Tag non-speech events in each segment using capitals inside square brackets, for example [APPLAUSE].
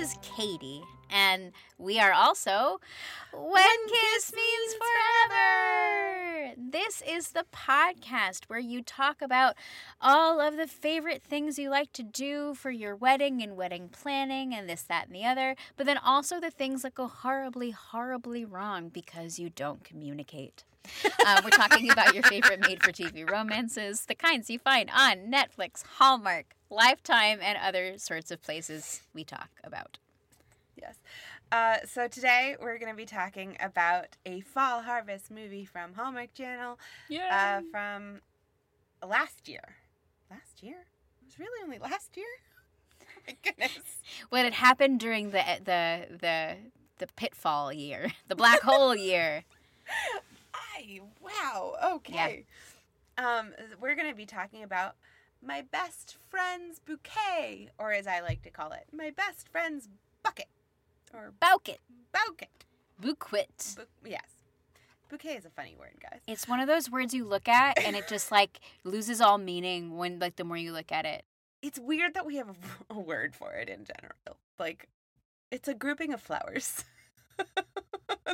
is Katie. And we are also One Kiss Means Forever. This is the podcast where you talk about all of the favorite things you like to do for your wedding and wedding planning and this, that, and the other, but then also the things that go horribly, horribly wrong because you don't communicate. [LAUGHS] uh, we're talking about your favorite made for TV romances, the kinds you find on Netflix, Hallmark, Lifetime, and other sorts of places we talk about. Yes. Uh, so today we're going to be talking about a fall harvest movie from Hallmark Channel uh, from last year. Last year? It was really only last year? [LAUGHS] Oh my goodness. When it happened during the the the the pitfall year, [LAUGHS] the black hole year. [LAUGHS] I, wow. Okay. Yeah. Um, we're going to be talking about my best friend's bouquet, or as I like to call it, my best friend's bucket, or Bouquet. bouquet. Bouquet. Bu- yes. Bouquet is a funny word, guys. It's one of those words you look at and it just like loses all meaning when like the more you look at it. It's weird that we have a, [LAUGHS] a word for it in general. Like, it's a grouping of flowers [LAUGHS]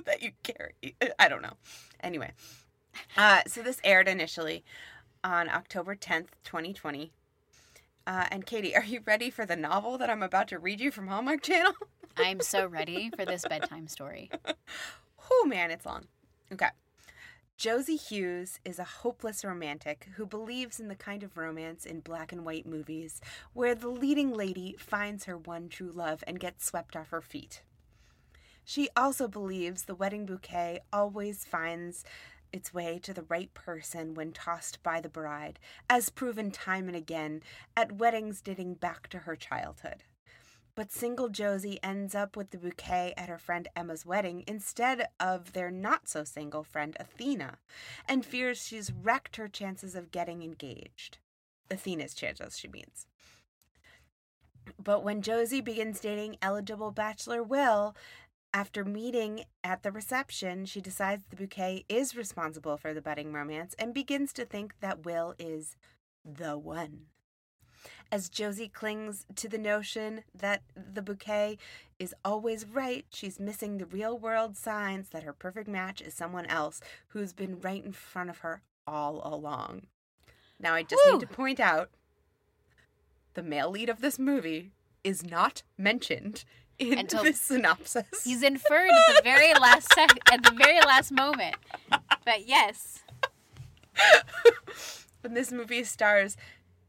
that you carry. I don't know. Anyway, uh, so this aired initially on October 10th, 2020. Uh, and Katie, are you ready for the novel that I'm about to read you from Hallmark Channel? [LAUGHS] I'm so ready for this bedtime story. [LAUGHS] Oh man, it's long. Okay. Josie Hughes is a hopeless romantic who believes in the kind of romance in black and white movies where the leading lady finds her one true love and gets swept off her feet. She also believes the wedding bouquet always finds its way to the right person when tossed by the bride, as proven time and again at weddings dating back to her childhood. But single Josie ends up with the bouquet at her friend Emma's wedding instead of their not so single friend Athena, and fears she's wrecked her chances of getting engaged. Athena's chances, she means. But when Josie begins dating eligible bachelor Will, after meeting at the reception, she decides the bouquet is responsible for the budding romance and begins to think that Will is the one as Josie clings to the notion that the bouquet is always right, she's missing the real world signs that her perfect match is someone else who's been right in front of her all along. Now, I just Woo. need to point out the male lead of this movie is not mentioned in Until- the synopsis. He's inferred at the very last sec- at the very last moment. But yes, when this movie stars,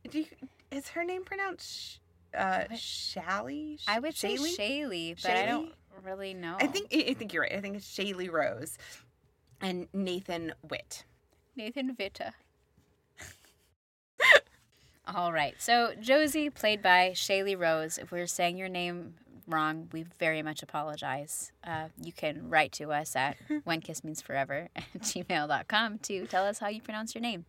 do you, is her name pronounced uh, Shally? I would say Shaylee? Shaylee, but I don't really know. I think I think you're right. I think it's Shaylee Rose and Nathan Witte. Nathan Vita. [LAUGHS] All right. So Josie, played by Shaylee Rose. If we're saying your name wrong, we very much apologize. Uh, you can write to us at [LAUGHS] whenkissmeansforever [LAUGHS] at gmail.com to tell us how you pronounce your name.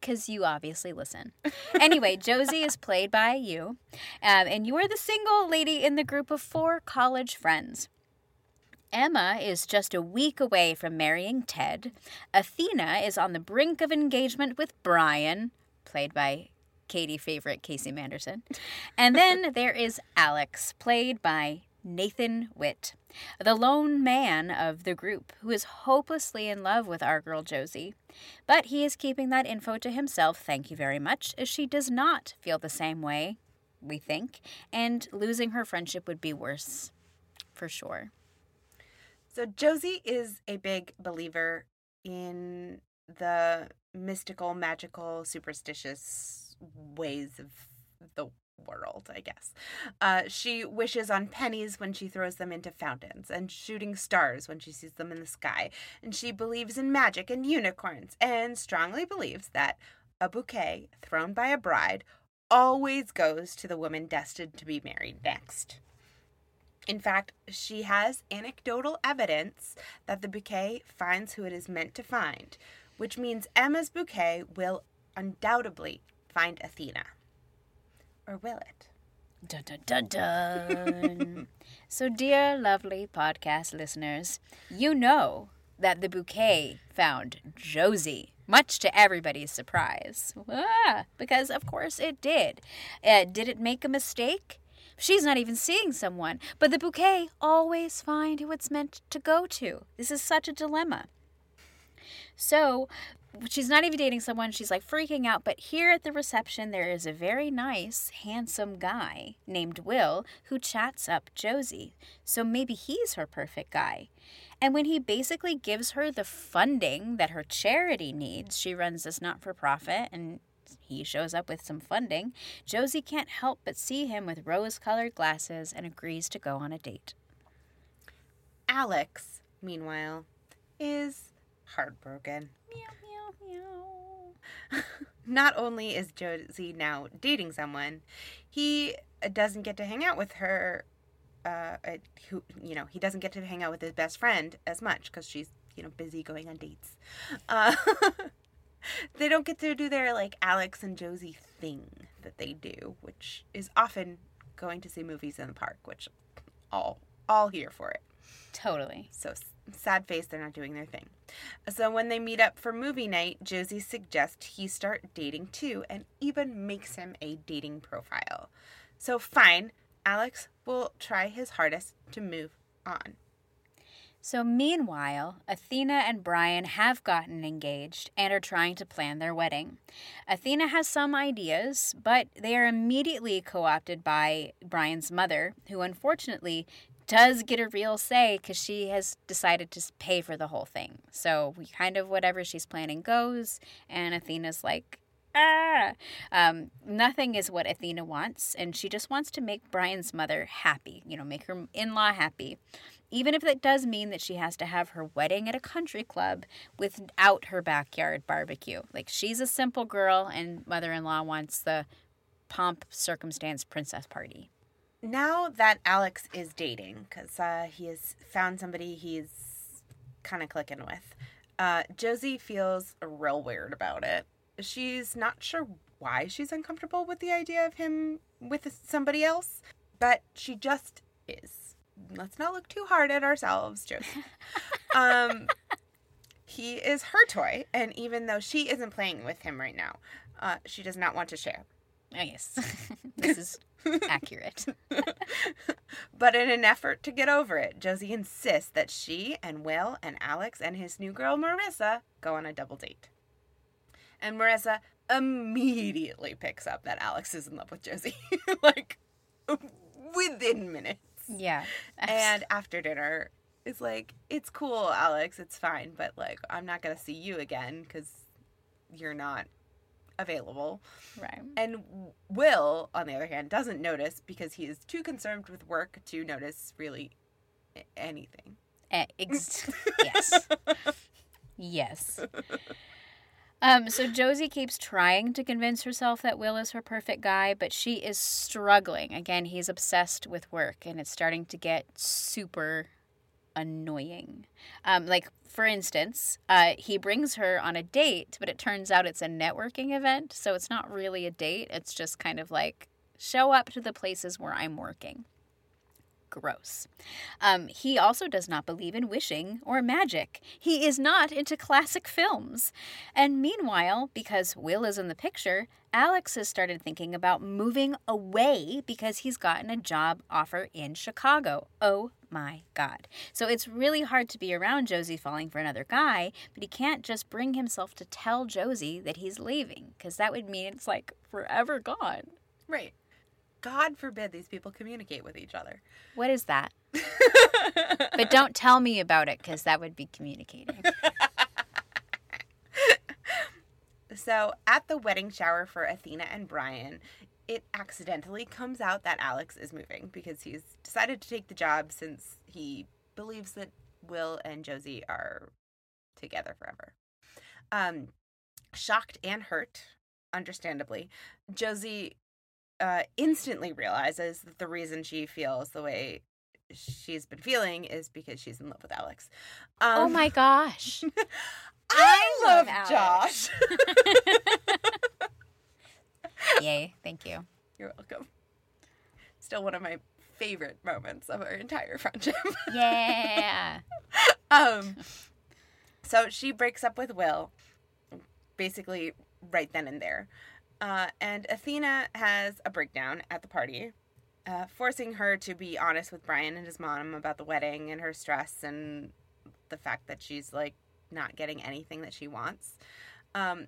Because you obviously listen. [LAUGHS] Anyway, Josie is played by you, um, and you are the single lady in the group of four college friends. Emma is just a week away from marrying Ted. Athena is on the brink of engagement with Brian, played by Katie favorite Casey Manderson. And then [LAUGHS] there is Alex, played by Nathan Witte, the lone man of the group who is hopelessly in love with our girl Josie. But he is keeping that info to himself, thank you very much, as she does not feel the same way, we think, and losing her friendship would be worse, for sure. So Josie is a big believer in the mystical, magical, superstitious ways of the world, I guess. Uh, she wishes on pennies when she throws them into fountains, and shooting stars when she sees them in the sky. And she believes in magic and unicorns, and strongly believes that a bouquet thrown by a bride always goes to the woman destined to be married next. In fact, she has anecdotal evidence that the bouquet finds who it is meant to find, which means Emma's bouquet will undoubtedly find Athena. Or will it? Dun, dun, dun, dun. [LAUGHS] so, dear lovely podcast listeners, you know that the bouquet found Josie. much to everybody's surprise. Ah, because, of course, it did. Uh, did it make a mistake? She's not even seeing someone, but the bouquet always find who it's meant to go to. This is such a dilemma. So, she's not even dating someone. She's like freaking out. But here at the reception, there is a very nice, handsome guy named Will who chats up Josie. So maybe he's her perfect guy. And when he basically gives her the funding that her charity needs, she runs this not for profit and he shows up with some funding. Josie can't help but see him with rose colored glasses and agrees to go on a date. Alex, meanwhile, is heartbroken. Meow, meow. [LAUGHS] Not only is Josie now dating someone, he doesn't get to hang out with her. Uh, who you know he doesn't get to hang out with his best friend as much because she's you know busy going on dates. Uh, [LAUGHS] they don't get to do their like Alex and Josie thing that they do, which is often going to see movies in the park, which all all here for it. Totally. So sad face, they're not doing their thing. So when they meet up for movie night, Josie suggests he start dating too and even makes him a dating profile. So fine, Alex will try his hardest to move on. So, meanwhile, Athena and Brian have gotten engaged and are trying to plan their wedding. Athena has some ideas, but they are immediately co opted by Brian's mother, who unfortunately does get a real say because she has decided to pay for the whole thing. So, we kind of whatever she's planning goes, and Athena's like, ah. Um, nothing is what Athena wants, and she just wants to make Brian's mother happy, you know, make her in law happy even if that does mean that she has to have her wedding at a country club without her backyard barbecue. Like she's a simple girl, and mother in law wants the pomp, circumstance, princess party. Now that Alex is dating, because uh, he has found somebody he's kind of clicking with, uh, Josie feels real weird about it. She's not sure why she's uncomfortable with the idea of him with somebody else, but she just is. Let's not look too hard at ourselves, Josie. [LAUGHS] um, he is her toy, and even though she isn't playing with him right now, uh, she does not want to share. Oh, yes. [LAUGHS] this is [LAUGHS] accurate. [LAUGHS] but in an effort to get over it, Josie insists that she and Will and Alex and his new girl Marissa go on a double date. And Marissa immediately picks up that Alex is in love with Josie. like within minutes. Yeah. And after dinner, it's like, it's cool, Alex, it's fine, but like, I'm not going to see you again because you're not available. right. And Will, on the other hand, doesn't notice because he is too concerned with work to notice really anything. Eh, ex- yes. Yes. Um, so Josie keeps trying to convince herself that Will is her perfect guy, but she is struggling. Again, he's obsessed with work, and it's starting to get super annoying. Um, like, for instance, uh, he brings her on a date, but it turns out it's a networking event, so it's not really a date. It's just kind of like show up to the places where I'm working. Gross. Um, he also does not believe in wishing or magic. He is not into classic films. And meanwhile, because Will is in the picture, Alex has started thinking about moving away because he's gotten a job offer in Chicago. Oh my God. So it's really hard to be around Josie falling for another guy, but he can't just bring himself to tell Josie that he's leaving because that would mean it's like forever gone. Right. God forbid these people communicate with each other. What is that? [LAUGHS] But don't tell me about it because that would be communicating. [LAUGHS] So, at the wedding shower for Athena and Brian, it accidentally comes out that Alex is moving because he's decided to take the job since he believes that Will and Josie are together forever. Um, shocked and hurt, understandably, Josie uh, instantly realizes that the reason she feels the way she's been feeling is because she's in love with Alex. Um, oh my gosh. [LAUGHS] I, love love Josh. [LAUGHS] [LAUGHS] Yay. Thank you. You're welcome. Still one of my favorite moments of our entire friendship. [LAUGHS] Yeah. um so she breaks up with Will basically right then and there. Uh, and Athena has a breakdown at the party, uh, forcing her to be honest with Brian and his mom about the wedding and her stress and the fact that she's like not getting anything that she wants. Um,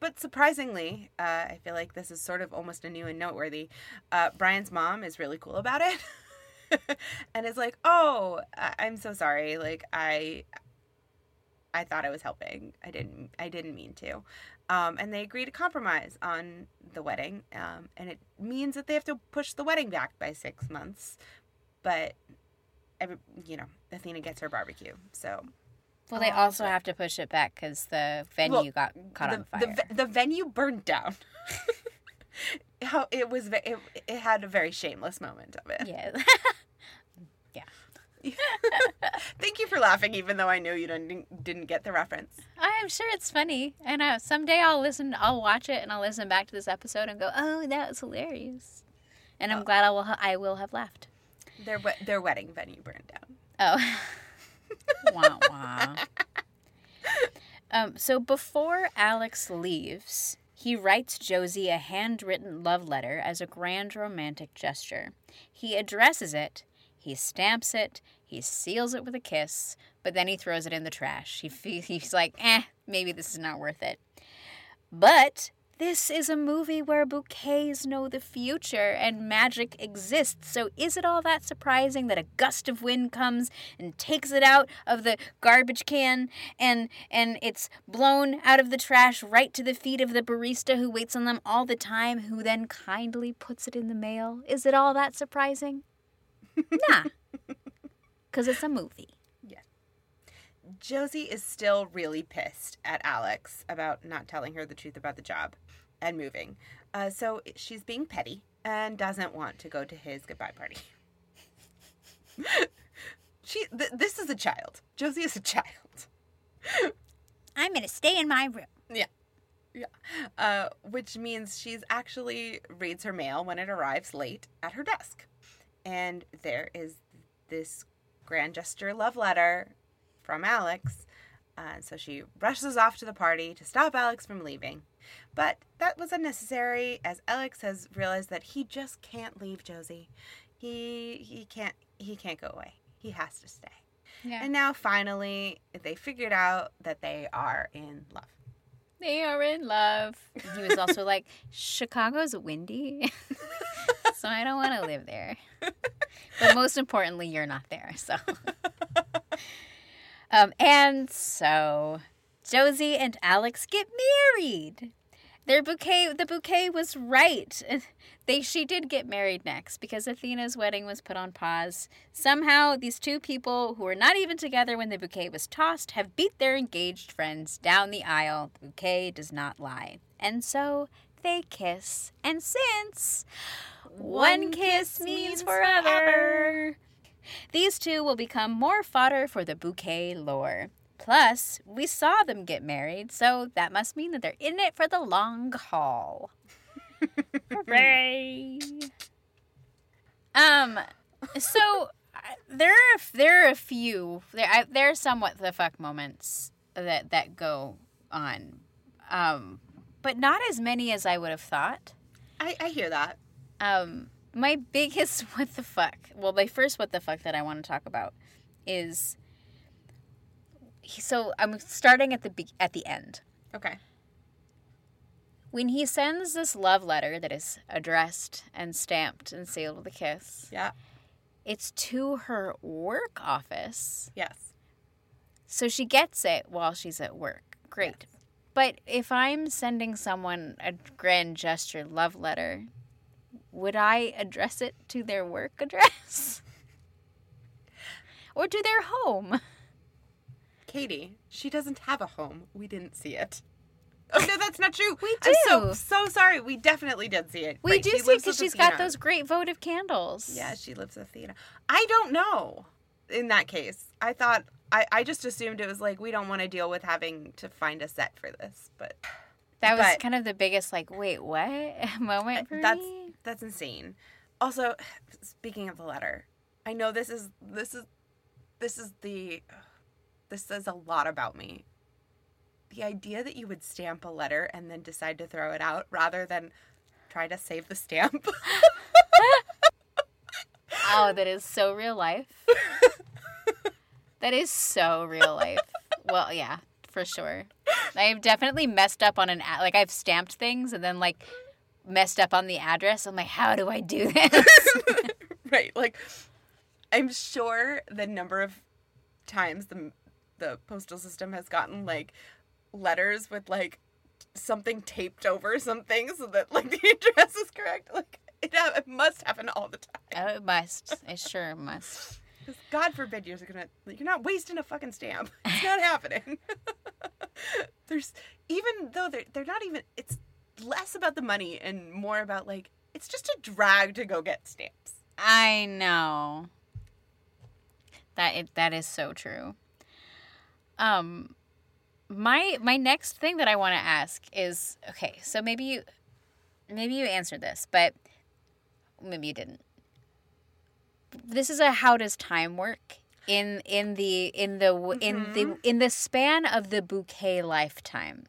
but surprisingly, uh, I feel like this is sort of almost a new and noteworthy. Uh, Brian's mom is really cool about it, [LAUGHS] and is like, "Oh, I'm so sorry. Like I, I thought I was helping. I didn't. I didn't mean to." Um, and they agree to compromise on the wedding, um, and it means that they have to push the wedding back by six months. But, every, you know, Athena gets her barbecue, so Well, they Oh, also have to push it back because the venue Well, got caught the, on fire. The, the venue burned down. [LAUGHS] How it was, it, it had a very shameless moment of it. yeah. [LAUGHS] Yeah. [LAUGHS] Thank you for laughing, even though I know you didn't didn't get the reference. I'm sure it's funny, and uh, someday I'll listen. I'll watch it and I'll listen back to this episode and go, "Oh, that was hilarious," and I'm Oh. glad I will. Ha- I will have laughed. Their their wedding venue burned down. Oh, wah wah. Um, so before Alex leaves, he writes Josie a handwritten love letter as a grand romantic gesture. He addresses it, he stamps it, he seals it with a kiss, but then he throws it in the trash. He [LAUGHS] he's like, eh, maybe this is not worth it. But this is a movie where bouquets know the future and magic exists. So is it all that surprising that a gust of wind comes and takes it out of the garbage can and and it's blown out of the trash right to the feet of the barista who waits on them all the time who then kindly puts it in the mail? Is it all that surprising? [LAUGHS] nah. Cuz it's a movie. Josie is still really pissed at Alex about not telling her the truth about the job and moving. Uh, so she's being petty and doesn't want to go to his goodbye party. [LAUGHS] she th- this is a child. Josie is a child. I'm going to stay in my room. Yeah. Yeah. Uh, which means she's actually reads her mail when it arrives late at her desk. And there is this grand gesture love letter from Alex. Uh, so she rushes off to the party to stop Alex from leaving. But that was unnecessary as Alex has realized that he just can't leave Josie. He he can't he can't go away. He has to stay. Yeah. And now finally they figured out that they are in love. They are in love. He was also like, Chicago's windy, [LAUGHS] so I don't want to live there. [LAUGHS] But most importantly, you're not there, so. [LAUGHS] Um, and so Josie and Alex get married. Their bouquet, the bouquet was right. [LAUGHS] They she did get married next because Athena's wedding was put on pause. Somehow, these two people who were not even together when the bouquet was tossed have beat their engaged friends down the aisle. The bouquet does not lie, and so they kiss. And since one kiss means forever. These two will become more fodder for the bouquet lore. Plus, we saw them get married, so that must mean that they're in it for the long haul. [LAUGHS] Hooray! Um, so [LAUGHS] there are there are a few there I, there are somewhat the fuck moments that that go on, um, but not as many as I would have thought. I, I hear that. Um, my biggest [LAUGHS] what the fuck. Well, my first what the fuck that I want to talk about is. So I'm starting at the be- at the end Okay. when he sends this love letter that is addressed and stamped and sealed with a kiss. Yeah. It's to her work office, Yes. so she gets it while she's at work. Great. But if I'm sending someone a grand gesture love letter, would I address it to their work address? [LAUGHS] or to their home? Katie, she doesn't have a home. We didn't see it. Oh no, that's not true. We I'm so so sorry. We definitely did see it. We Right, do she see because she's got those great votive candles. Yeah, she lives with Athena. I don't know. In that case, I thought I I just assumed it was like we don't want to deal with having to find a set for this, but That was But- kind of the biggest, like, wait, what [LAUGHS] moment for that's me? That's insane. Also, [SIGHS] speaking of the letter, I know this is this is this is the [SIGHS] this says a lot about me. the idea that you would stamp a letter and then decide to throw it out rather than try to save the stamp. [LAUGHS] Oh, that is so real life. that is so real life. Well, yeah, for sure. I've definitely messed up on an. Like I've stamped things and then like messed up on the address. I'm like, how do I do [LAUGHS] this? [LAUGHS] right. Like, I'm sure the number of times the the postal system has gotten like letters with like something taped over something so that like the [LAUGHS] address is correct. Like, it, ha- it must happen all the time. oh, it must. It sure must. God forbid you're gonna you're not wasting a fucking stamp. It's not happening. There's even though they're they're not even. It's less about the money and more about like it's just a drag to go get stamps. I know. That it, that is so true. Um my my next thing that I want to ask is okay, so maybe you maybe you answered this, but maybe you didn't. This is a how does time work in in the in the in the in the span of the bouquet lifetime.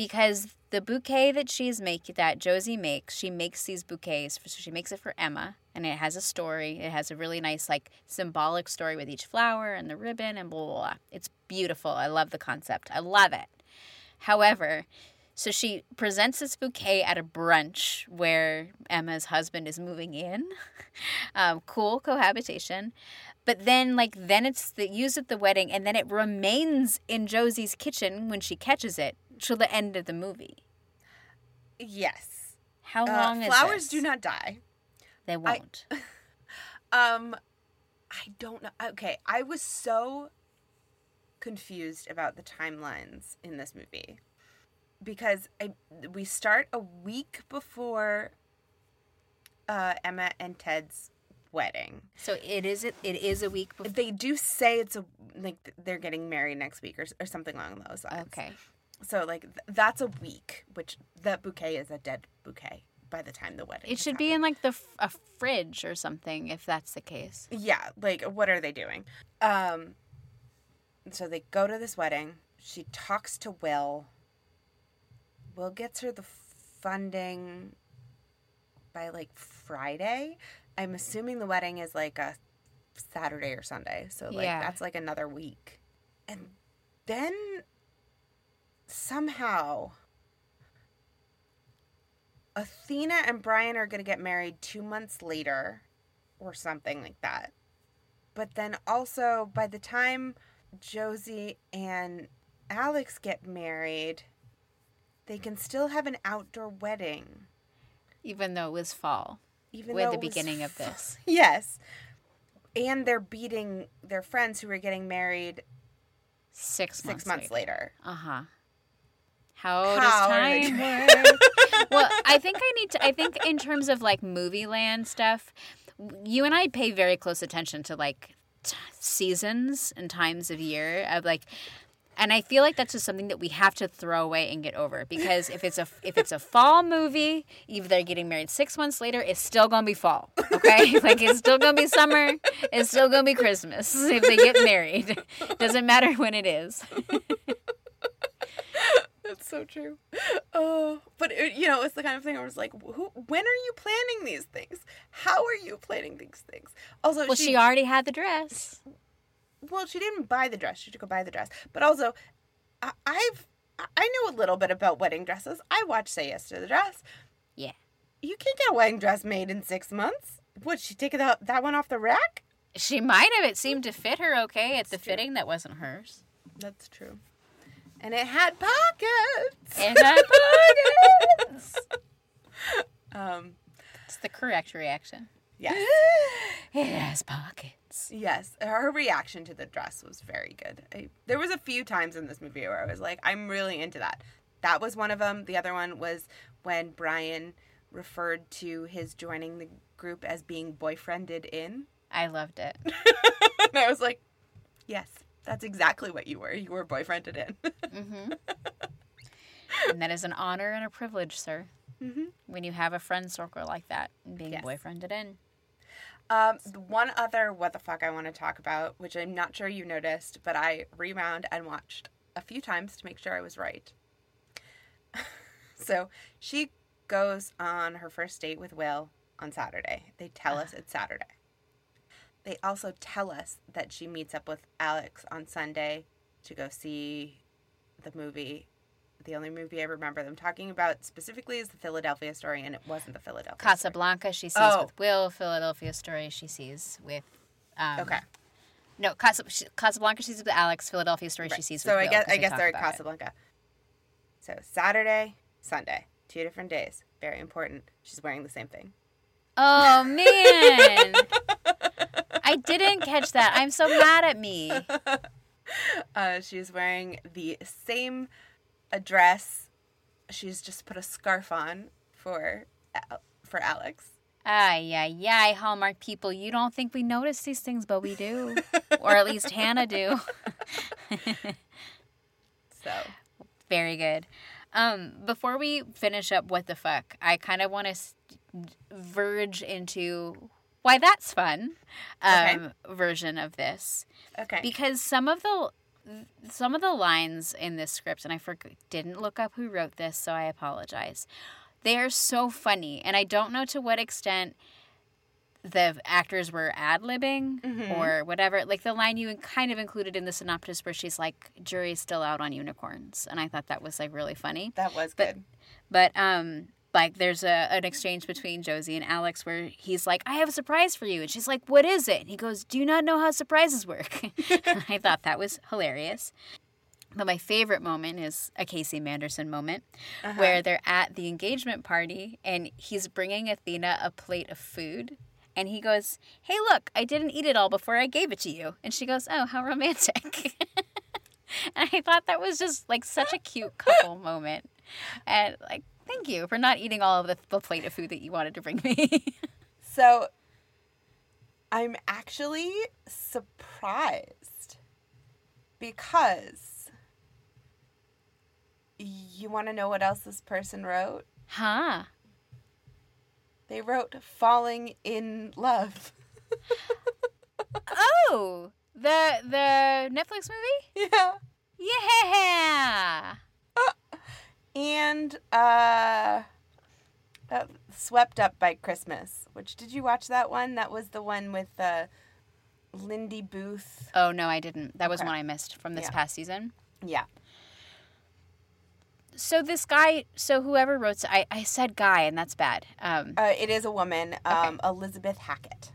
Because the bouquet that she's making that Josie makes, she makes these bouquets. So she makes it for Emma, and it has a story. It has a really nice, like, symbolic story with each flower and the ribbon and blah blah blah. It's beautiful. I love the concept. I love it. However, so she presents this bouquet at a brunch where Emma's husband is moving in. [LAUGHS] Um, cool cohabitation. But then, like, then it's the, used at the wedding, and then it remains in Josie's kitchen when she catches it till the end of the movie. Yes. How Uh, long is flowers this? do not die. They won't. [LAUGHS] Um, I don't know. Okay, I was so confused about the timelines in this movie because I we start a week before uh, Emma and Ted's wedding. so it is it, it is a week before. They do say it's a like they're getting married next week or or something along those lines. Okay. So like th- that's a week, which that bouquet is a dead bouquet by the time the wedding. It should be in like the f- a fridge or something if that's the case. yeah like what are they doing um so they go to this wedding she talks to will will gets her the funding by like friday i'm assuming the wedding is like a saturday or sunday so like Yeah. that's like another week and then somehow athena and brian are going to get married two months later or something like that. But then also, by the time Josie and Alex get married, they can still have an outdoor wedding, Even though it was fall. even With though the it was beginning of [LAUGHS] this. Yes, and they're beating their friends who are getting married Six months six months later. Uh huh. How, How does time work? well, I think I need to. I think in terms of like movie land stuff, you and I pay very close attention to like t- seasons and times of year of like. And I feel like that's just something that we have to throw away and get over because if it's a if it's a fall movie, even they're getting married six months later, it's still gonna be fall. Okay, [LAUGHS] like it's still gonna be summer. It's still gonna be Christmas [LAUGHS] if they get married. Doesn't matter when it is. [LAUGHS] That's so true. Oh, but it, you know, it's the kind of thing I was like, who, when are you planning these things? How are you planning these things? Also, Well, she already had the dress. Well, she didn't buy the dress. She had to go buy the dress. But also, I, I've I know a little bit about wedding dresses. I watched Say Yes to the Dress. Yeah. You can't get a wedding dress made in six months. Would she take that that one off the rack? She might have. It seemed to fit her okay at the true. fitting that wasn't hers. That's true. And it had pockets. It had pockets. [LAUGHS] um, It's the correct reaction. Yeah. It has pockets. Yes. Her reaction to the dress was very good. I, there was a few times in this movie where I was like, I'm really into that. That was one of them. The other one was when Brian referred to his joining the group as being boyfriended in. I loved it. [LAUGHS] and I was like, yes, that's exactly what you were. You were boyfriended in. hmm [LAUGHS] and that is an honor and a privilege, sir, hmm when you have a friend circle like that and being Yes. boyfriended in. Um, one other what the fuck I want to talk about, which I'm not sure you noticed, but I rewound and watched a few times to make sure I was right. [LAUGHS] so she goes on her first date with Will on Saturday. They tell us it's Saturday. They also tell us that she meets up with Alex on Sunday to go see the movie. The only movie I remember them talking about specifically is the Philadelphia story, and it wasn't the Philadelphia story. Casablanca she sees Oh. with Will. Philadelphia Story she sees with. Um, Okay. No, Casa, she- Casablanca she sees with Alex. Philadelphia Story she Right. sees so with I Will. guess I guess they're at about it. Casablanca. So Saturday, Sunday, two different days. Very important. She's wearing the same thing. Oh [LAUGHS] man, I didn't catch that. I'm so mad at me. [LAUGHS] Uh, she's wearing the same dress. She's just put a scarf on for for Alex. Ay, ay, ay, Hallmark people. You don't think we notice these things, but we do. [LAUGHS] or at least Hannah do. [LAUGHS] So Very good. Um, before we finish up what the fuck, I kind of want to s- verge into why that's fun Okay. um, version of this okay. because some of the some of the lines in this script, and I for- didn't look up who wrote this, so I apologize. They are so funny, and I don't know to what extent the actors were ad libbing Mhm. or whatever. Like the line you kind of included in the synopsis where she's like, "Jury's still out on unicorns," and I thought that was like really funny. that was but- good. But um, like there's a an exchange between Josie and Alex where he's like, "I have a surprise for you," and she's like, "What is it?" And he goes, "Do you not know how surprises work?" [LAUGHS] I thought that was hilarious. But my favorite moment is a Casey Manderson moment Uh-huh. where they're at the engagement party and he's bringing Athena a plate of food. And he goes, Hey, look, I didn't eat it all before I gave it to you. And she goes, Oh, how romantic. [LAUGHS] and I thought that was just like such a cute couple [LAUGHS] moment. And like, thank you for not eating all of the, the plate of food that you wanted to bring me. [LAUGHS] So I'm actually surprised because you want to know what else this person wrote? huh. They wrote falling in love. [LAUGHS] Oh, the the Netflix movie? yeah. Yeah. And uh, uh swept up by Christmas, which did you watch that one? That was the one with uh Lindy Booth. Oh, no, I didn't. That was Okay. one I missed from this Yeah. past season. Yeah. So this guy, so whoever wrote, I, I said guy, and that's bad. Um, Uh, it is a woman, um, Elizabeth Hackett.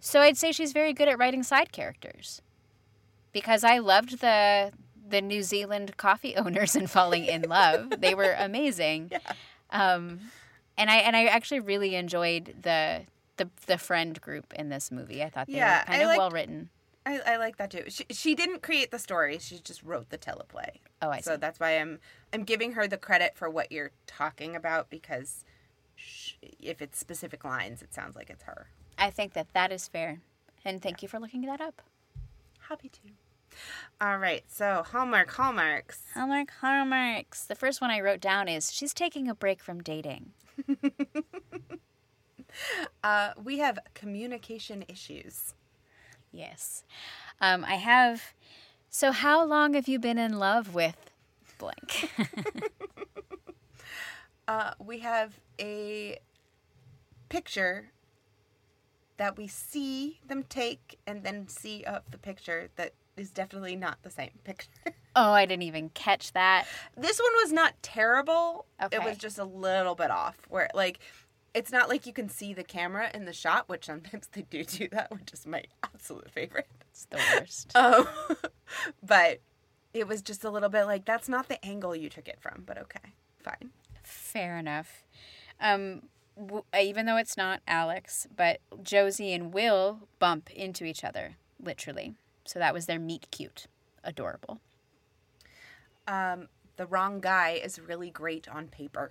so I'd say she's very good at writing side characters, because I loved the the New Zealand coffee [LAUGHS] owners and Falling in Love. they were amazing, [LAUGHS] Yeah. um, and I and I actually really enjoyed the the the friend group in this movie. I thought they Yeah, were kind I of liked- well written. I, I like that too. She, she didn't create the story; she just wrote the teleplay. Oh, I see. So that's why I'm I'm giving her the credit for what you're talking about because sh if it's specific lines, it sounds like it's her. I think that that is fair, and thank you for looking that up. Happy to. All right, so Hallmark Hallmarks. Hallmark Hallmarks. The first one I wrote down is she's taking a break from dating. [LAUGHS] Uh, we have communication issues. Yes. Um, I have. So, how long have you been in love with blank? [LAUGHS] Uh, we have a picture that we see them take, and then see of the picture that is definitely not the same picture. [LAUGHS] oh, I didn't even catch that. this one was not terrible. Okay. It was just a little bit off. Where like, it's not like you can see the camera in the shot, which sometimes they do do that, which is my absolute favorite. It's the worst. [LAUGHS] Um, [LAUGHS] but it was just a little bit like that's not the angle you took it from. But okay, fine. Fair enough. Um, w- even though it's not Alex, but Josie and Will bump into each other, literally. So that was their meet cute. Adorable. Um, the wrong guy is really great on paper.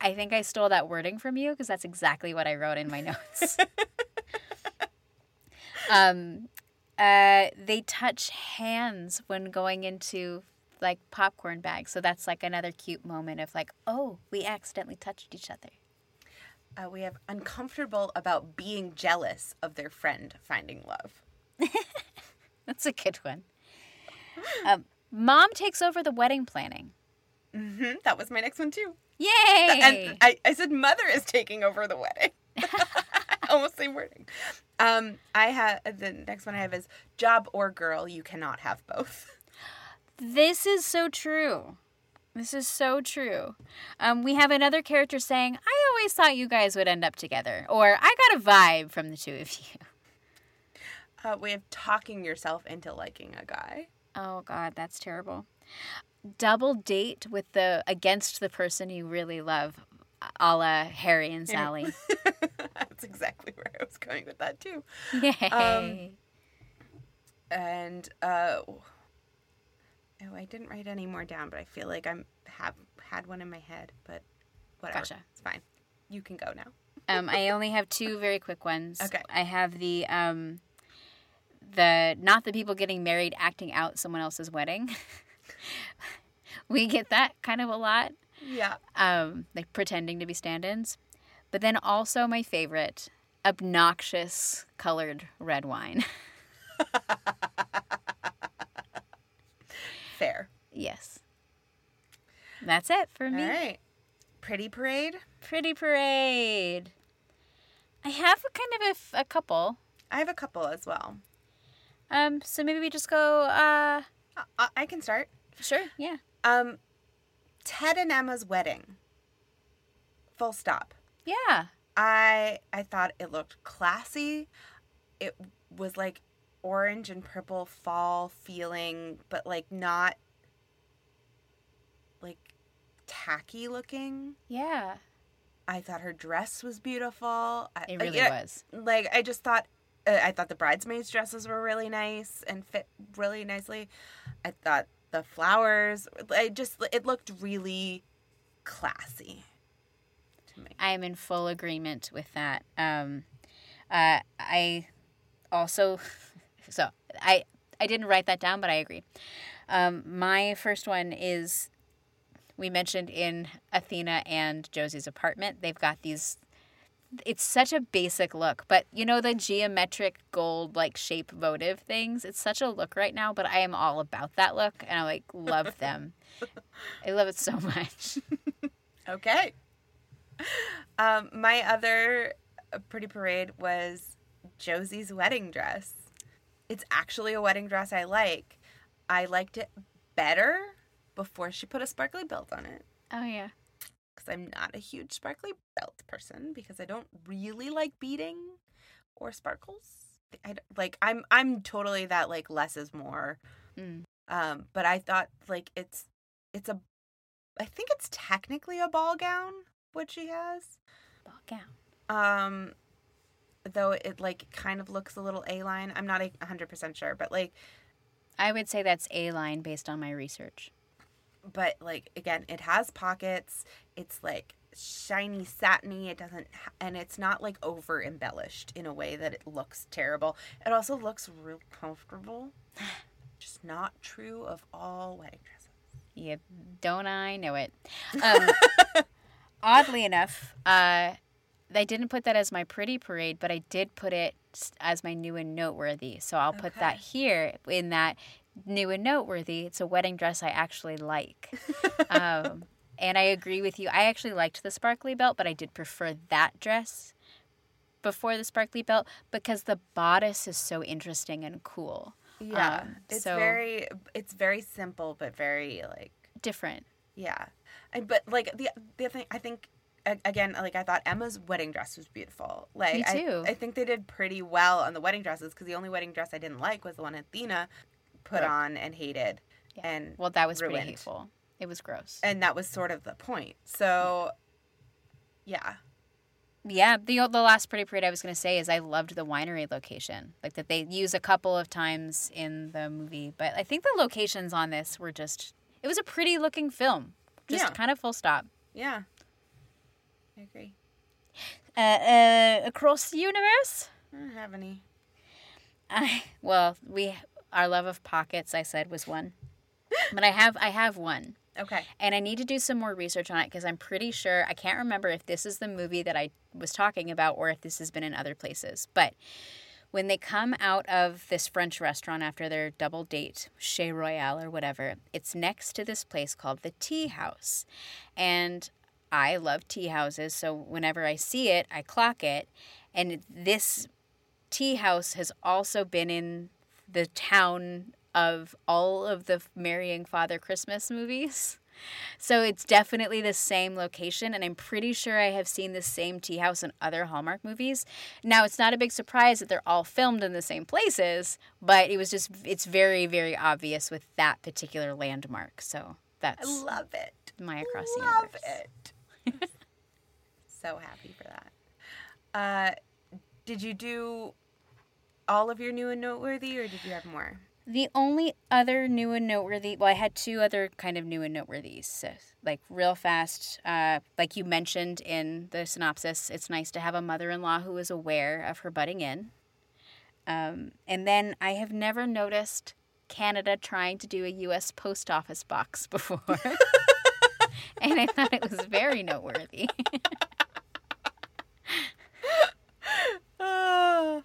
I think I stole that wording from you because that's exactly what I wrote in my notes. [LAUGHS] um, uh, they touch hands when going into like popcorn bags, so that's like another cute moment of like, oh, we accidentally touched each other. Uh, we have uncomfortable about being jealous of their friend finding love. [LAUGHS] That's a good one. Um, Mom takes over the wedding planning. hmm That was my next one too. Yay! And I, I said mother is taking over the wedding. [LAUGHS] Almost same wording. Um, I have the next one I have is job or girl. You cannot have both. This is so true. This is so true. Um, we have another character saying, I always thought you guys would end up together. Or, I got a vibe from the two of you. Uh, we have talking yourself into liking a guy. Oh, God, that's terrible. Double date with the, against the person you really love, a la Harry and Sally. [LAUGHS] That's exactly where I was going with that too. Yay. And uh, oh, I didn't write any more down, but I feel like I'm have had one in my head. But whatever, Gotcha. it's fine. You can go now. um, I only have two very quick ones. [LAUGHS] Okay. I have the um, the not the people getting married acting out someone else's wedding. [LAUGHS] we get that kind of a lot, Yeah. um, like pretending to be stand-ins. But then also my favorite, obnoxious colored red wine. [LAUGHS] Fair. yes. That's it for me. All right. Pretty parade. Pretty parade. I have a kind of a f- a, couple. I have a couple as well. Um, so maybe we just go. Uh, I, I can start. sure. Yeah. Um, Ted and Emma's wedding. Full stop. Yeah. I I thought it looked classy. It was like orange and purple fall feeling, but like not like tacky looking. Yeah. I thought her dress was beautiful. I- It I- really yeah, was. Like I just thought uh, I thought the bridesmaids dresses were really nice and fit really nicely. I thought the flowers I just it looked really classy to me. I am in full agreement with that. Um, uh, I also, [LAUGHS] so I I didn't write that down, but I agree. Um, my first one is we mentioned in Athena and Josie's apartment. They've got these. It's such a basic look, but you know the geometric gold like shape votive things. It's such a look right now, but I am all about that look, and I like love [LAUGHS] them. I love it so much. [LAUGHS] Okay. Um, my other uh, pretty parade was Josie's wedding dress. It's actually a wedding dress I like. I liked it better before she put a sparkly belt on it Oh yeah. Because I'm not a huge sparkly belt person because I don't really like beading or sparkles. I like I'm I'm totally that like less is more. Mm. Um, but I thought like it's it's a I think it's technically a ball gown what she has. Ball gown. Um, though it like kind of looks a little A line. I'm not a hundred percent sure, but like, I would say that's A line based on my research. But like again, it has pockets. It's like shiny satiny. It doesn't, and it's not like over embellished in a way that it looks terrible. It also looks real comfortable. [SIGHS] Just not true of all wedding dresses. Yeah, don't I know it? Um, [LAUGHS] oddly enough, uh, I didn't put that as my pretty parade, but I did put it as my new and noteworthy. So I'll put that here in that new and noteworthy. It's a wedding dress I actually like. [LAUGHS] um, and I agree with you. I actually liked the sparkly belt, but I did prefer that dress before the sparkly belt because the bodice is so interesting and cool. Yeah, Um, it's so- very, it's very simple, but very like Different. Yeah, and but like the the thing I think again like I thought Emma's wedding dress was beautiful. Like Me I- too. I, think they did pretty well on the wedding dresses because the only wedding dress I didn't like was the one Athena put Right. on and hated, Yeah. and Well, that was pretty hateful. It was gross. and that was sort of the point. So, yeah, Yeah, the the last pretty parade I was going to say is I loved the winery location, like that they use a couple of times in the movie. But I think the locations on this were just it was a pretty looking film, just Yeah. kind of full stop. yeah, I agree. Uh, uh, across the universe, I don't have any. I well we our love of pockets I said was one, but I have I have one. Okay, And I need to do some more research on it because I'm pretty sure I can't remember if this is the movie that I was talking about or if this has been in other places. But when they come out of this French restaurant after their double date, Chez Royale or whatever, it's next to this place called the Tea House. And I love tea houses, so whenever I see it, I clock it. And this tea house has also been in the town of all of the Marrying Father Christmas movies. So it's definitely the same location, and I'm pretty sure I have seen the same tea house in other Hallmark movies. Now, it's not a big surprise that they're all filmed in the same places, but it was just, it's very, very obvious with that particular landmark. So that's I love it. my across the love it. [LAUGHS] so happy for that. Uh, did you do all of your new and noteworthy, or did you have more? The only other new and noteworthy, well, I had two other kind of new and noteworthies. So, like, real fast, uh, like you mentioned in the synopsis, it's nice to have a mother in law who is aware of her butting in. Um, and then I have never noticed Canada trying to do a U.S. post office box [LAUGHS] before. and I thought it was very noteworthy. [LAUGHS] Ah,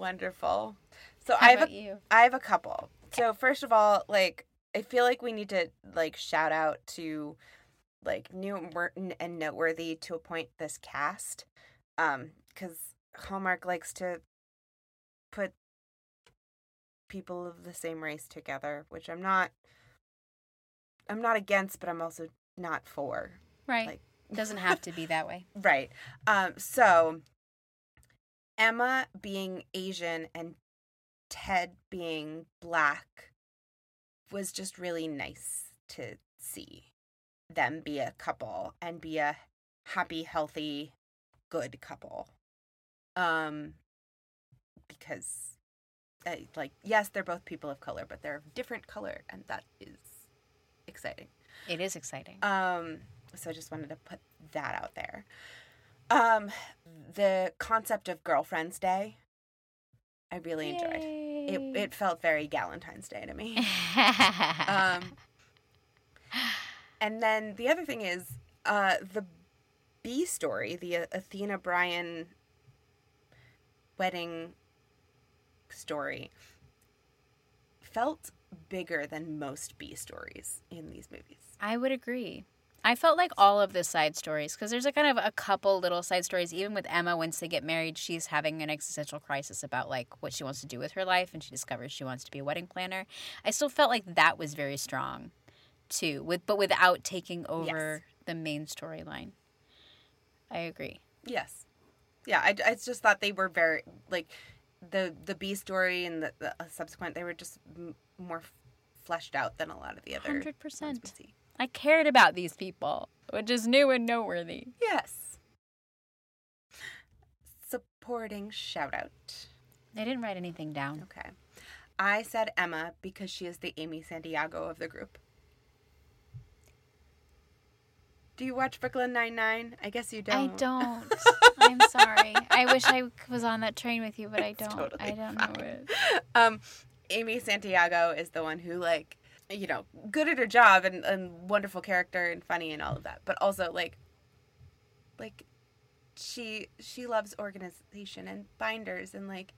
wonderful. So How I have a, you? I have a couple. So first of all, like I feel like we need to like shout out to like new and and noteworthy to appoint this cast, um, because Hallmark likes to put people of the same race together, which I'm not. I'm not against, but I'm also not for. Right. like- Doesn't have to be [LAUGHS] that way. Right. Um, so Emma being Asian and Ted being black was just really nice to see them be a couple and be a happy, healthy, good couple. Um because uh, like yes, they're both people of color, but they're of different color and that is exciting. It is exciting. Um, so I just wanted to put that out there. Um, the concept of Girlfriend's Day, I really enjoyed. It it felt very Galentine's Day to me. um, [LAUGHS] and then the other thing is, uh, the B story, the uh, Athena Bryan wedding story, felt bigger than most B stories in these movies. I would agree. I felt like all of the side stories because there's a kind of a couple little side stories. Even with Emma, once they get married, she's having an existential crisis about like what she wants to do with her life, and she discovers she wants to be a wedding planner. I still felt like that was very strong, too, with but without taking over the main storyline. I agree. Yes. Yeah, I, I just thought they were very like the the B story and the, the uh, subsequent they were just m- more fleshed out than a lot of the other Hundred percent. I cared about these people, which is new and noteworthy. Yes. Supporting shout out. I didn't write anything down. Okay. I said Emma because she is the Amy Santiago of the group. Do you watch Brooklyn Nine Nine? I guess you don't. I don't. [LAUGHS] I'm sorry. I wish I was on that train with you, but I don't. totally I don't know it. um, Amy Santiago is the one who like, you know, good at her job and, and wonderful character and funny and all of that, but also like, like, she she loves organization and binders and like,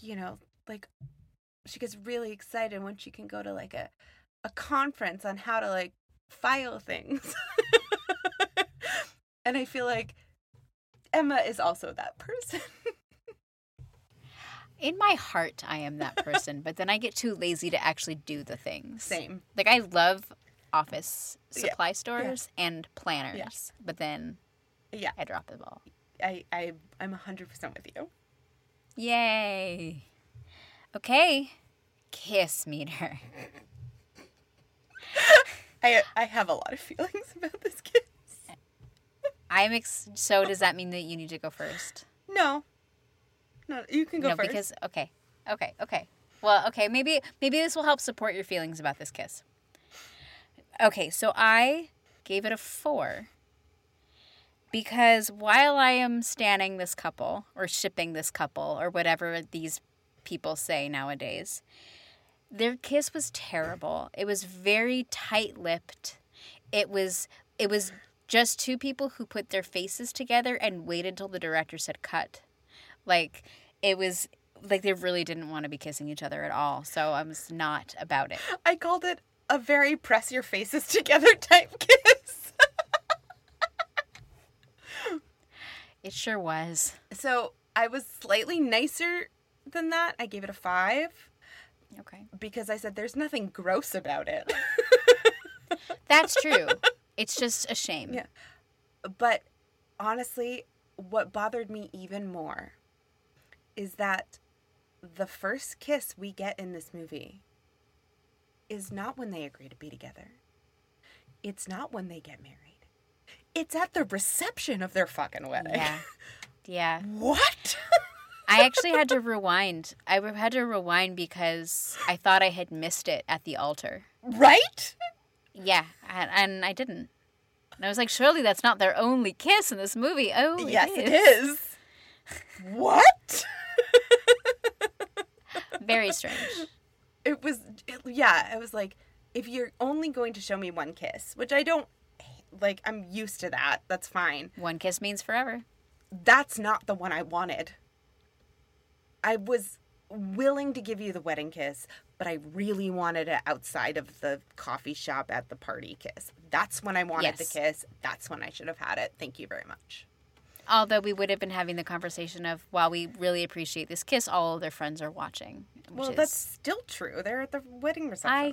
you know, like, she gets really excited when she can go to like a a conference on how to like file things, [LAUGHS] and I feel like Emma is also that person. In my heart, I am that person, but then I get too lazy to actually do the things. Same. Like I love office Yeah. supply stores and planners, Yeah. but then Yeah. I drop the ball. I, I I'm hundred percent with you. Yay. Okay. Kiss meter. [LAUGHS] I I have a lot of feelings [LAUGHS] about this kiss. I'm ex- so does that mean that you need to go first? No, no, you can go no, first. because okay, okay, okay. Well, okay, maybe maybe this will help support your feelings about this kiss. Okay, so I gave it a four because while I am standing this couple or shipping this couple or whatever these people say nowadays, their kiss was terrible. It was very tight-lipped. It was it was just two people who put their faces together and waited until the director said cut. Like it was like they really didn't want to be kissing each other at all. So I was not about it. I called it a very press your faces [LAUGHS] together type kiss. It sure was. so I was slightly nicer than that. I gave it a five Okay. because I said there's nothing gross about it. [LAUGHS] That's true. [LAUGHS] it's just a shame. Yeah. but honestly, what bothered me even more is that the first kiss we get in this movie is not when they agree to be together. It's not when they get married. It's at the reception of their fucking wedding. Yeah. Yeah. [LAUGHS] What? I actually had to rewind. I had to rewind because I thought I had missed it at the altar. right? Yeah, and, I didn't. And I was like, surely that's not their only kiss in this movie. Oh, yes, it it is. [LAUGHS] is. What? Very [LAUGHS] strange. it was it, yeah it was like if you're only going to show me one kiss which i don't like i'm used to that that's fine. One kiss means forever. that's not the one i wanted. I was willing to give you the wedding kiss but i really wanted it outside of the coffee shop at the party kiss. That's when i wanted the kiss. That's when i should have had it. Thank you very much. Although we would have been having the conversation of, while we really appreciate this kiss, all of their friends are watching. Well is- that's still true they're at the wedding reception I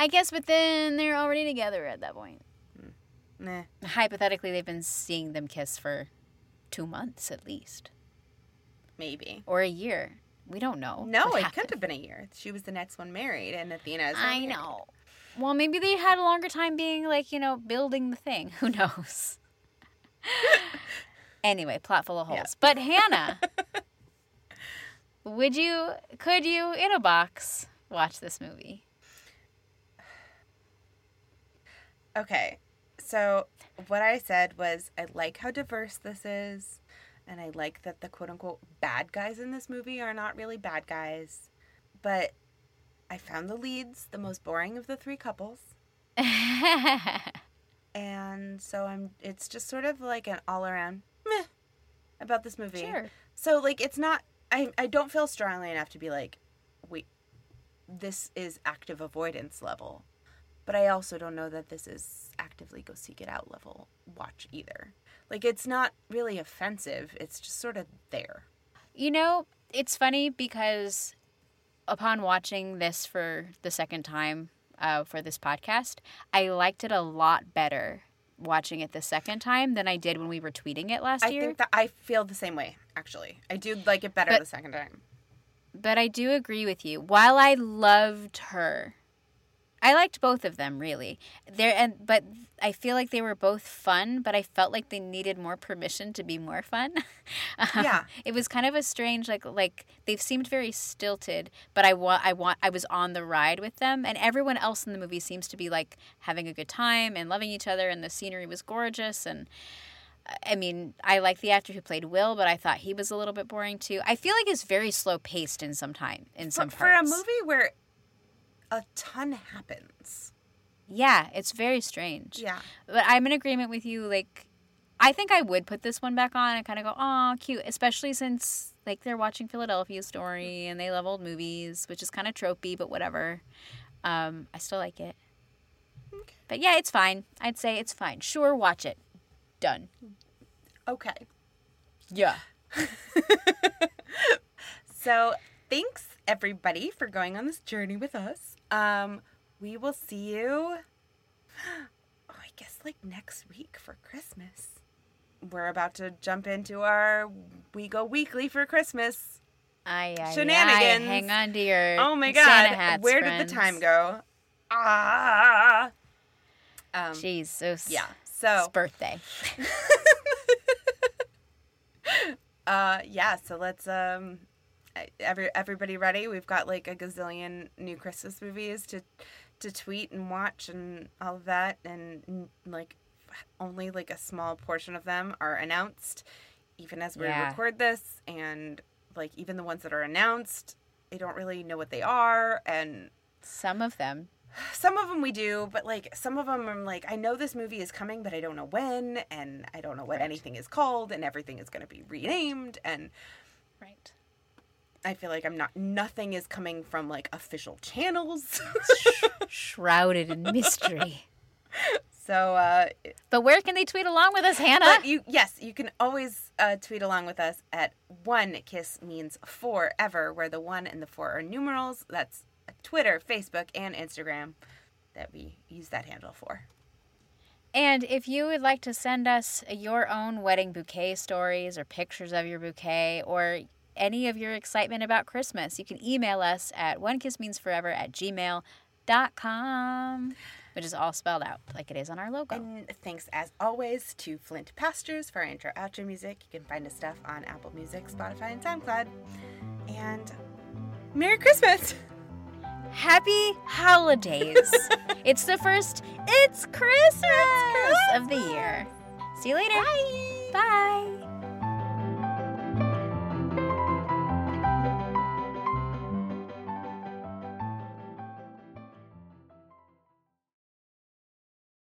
I guess, but then they're already together at that point. Hmm. nah Hypothetically, they've been seeing them kiss for two months at least, maybe or a year. We don't know. no it happened. couldn't have been a year she was the next one married and athena is I married. know. Well, maybe they had a longer time being like, you know, building the thing. [LAUGHS] Who knows? [LAUGHS] anyway, plot full of holes. Yeah. But Hannah, [LAUGHS] would you, could you, in a box, watch this movie? Okay, so what I said was I like how diverse this is, and I like that the quote unquote bad guys in this movie are not really bad guys. But I found the leads the most boring of the three couples, [LAUGHS] and so I'm. It's just sort of like an all around meh about this movie. sure. So like it's not. I I don't feel strongly enough to be like, wait, this is active avoidance level. But I also don't know that this is actively go seek it out level watch either. Like it's not really offensive. It's just sort of there. You know, it's funny because upon watching this for the second time uh, for this podcast, I liked it a lot better watching it the second time than I did when we were tweeting it last I year. I think that I feel the same way actually. I do like it better But- the second time. but I do agree with you. While I loved her, I liked both of them really. There and but I feel like they were both fun, but I felt like they needed more permission to be more fun. [LAUGHS] Um, Yeah. it was kind of a strange like like they seemed very stilted, but I want I want I was on the ride with them, and everyone else in the movie seems to be like having a good time and loving each other, and the scenery was gorgeous and. I mean, I like the actor who played Will, but I thought he was a little bit boring too. I feel like it's very slow paced in some time in some For, for a movie where a ton happens. Yeah, it's very strange. Yeah. But I'm in agreement with you. Like, I think I would put this one back on and kind of go, "Oh, cute," especially since like they're watching Philadelphia Story and they love old movies, which is kind of tropey, but whatever. Um, I still like it. Okay. But yeah, it's fine. I'd say it's fine. Sure, watch it. Done. Okay. Yeah. [LAUGHS] So thanks everybody for going on this journey with us. Um, we will see you. [GASPS] Oh, I guess like next week for Christmas. We're about to jump into our we go weekly for Christmas. I, Shenanigans. hang on to your Oh my god, hats, where did the time go? Ah. Um, Jeez, so yeah. It's So birthday. [LAUGHS] uh yeah, so let's um every everybody ready? We've got like a gazillion new Christmas movies to to tweet and watch and all of that and like only like a small portion of them are announced even as we Yeah. record this and like even the ones that are announced I don't really know what they are and Some of them. Some of them we do but like some of them i'm like i know this movie is coming but i don't know when and i don't know what anything is called and everything is going to be renamed and Right. I feel like I'm not. Nothing is coming from like official channels. [LAUGHS] Shrouded in mystery. [LAUGHS] so, uh, But where can they tweet along with us, Hannah? but you yes, you can always uh, tweet along with us at one kiss means forever, where the one and the four are numerals. That's Twitter, Facebook, and Instagram that we use that handle for. And if you would like to send us your own wedding bouquet stories or pictures of your bouquet or any of your excitement about Christmas, you can email us at onekissmeansforever at gmail.com, which is all spelled out like it is on our logo. And thanks as always to Flint Pastures for our intro outro music. You can find his stuff on Apple Music, Spotify, and SoundCloud. And Merry Christmas! Happy holidays! [LAUGHS] it's the first It's Christmas, of the year. See you later. Bye. Bye.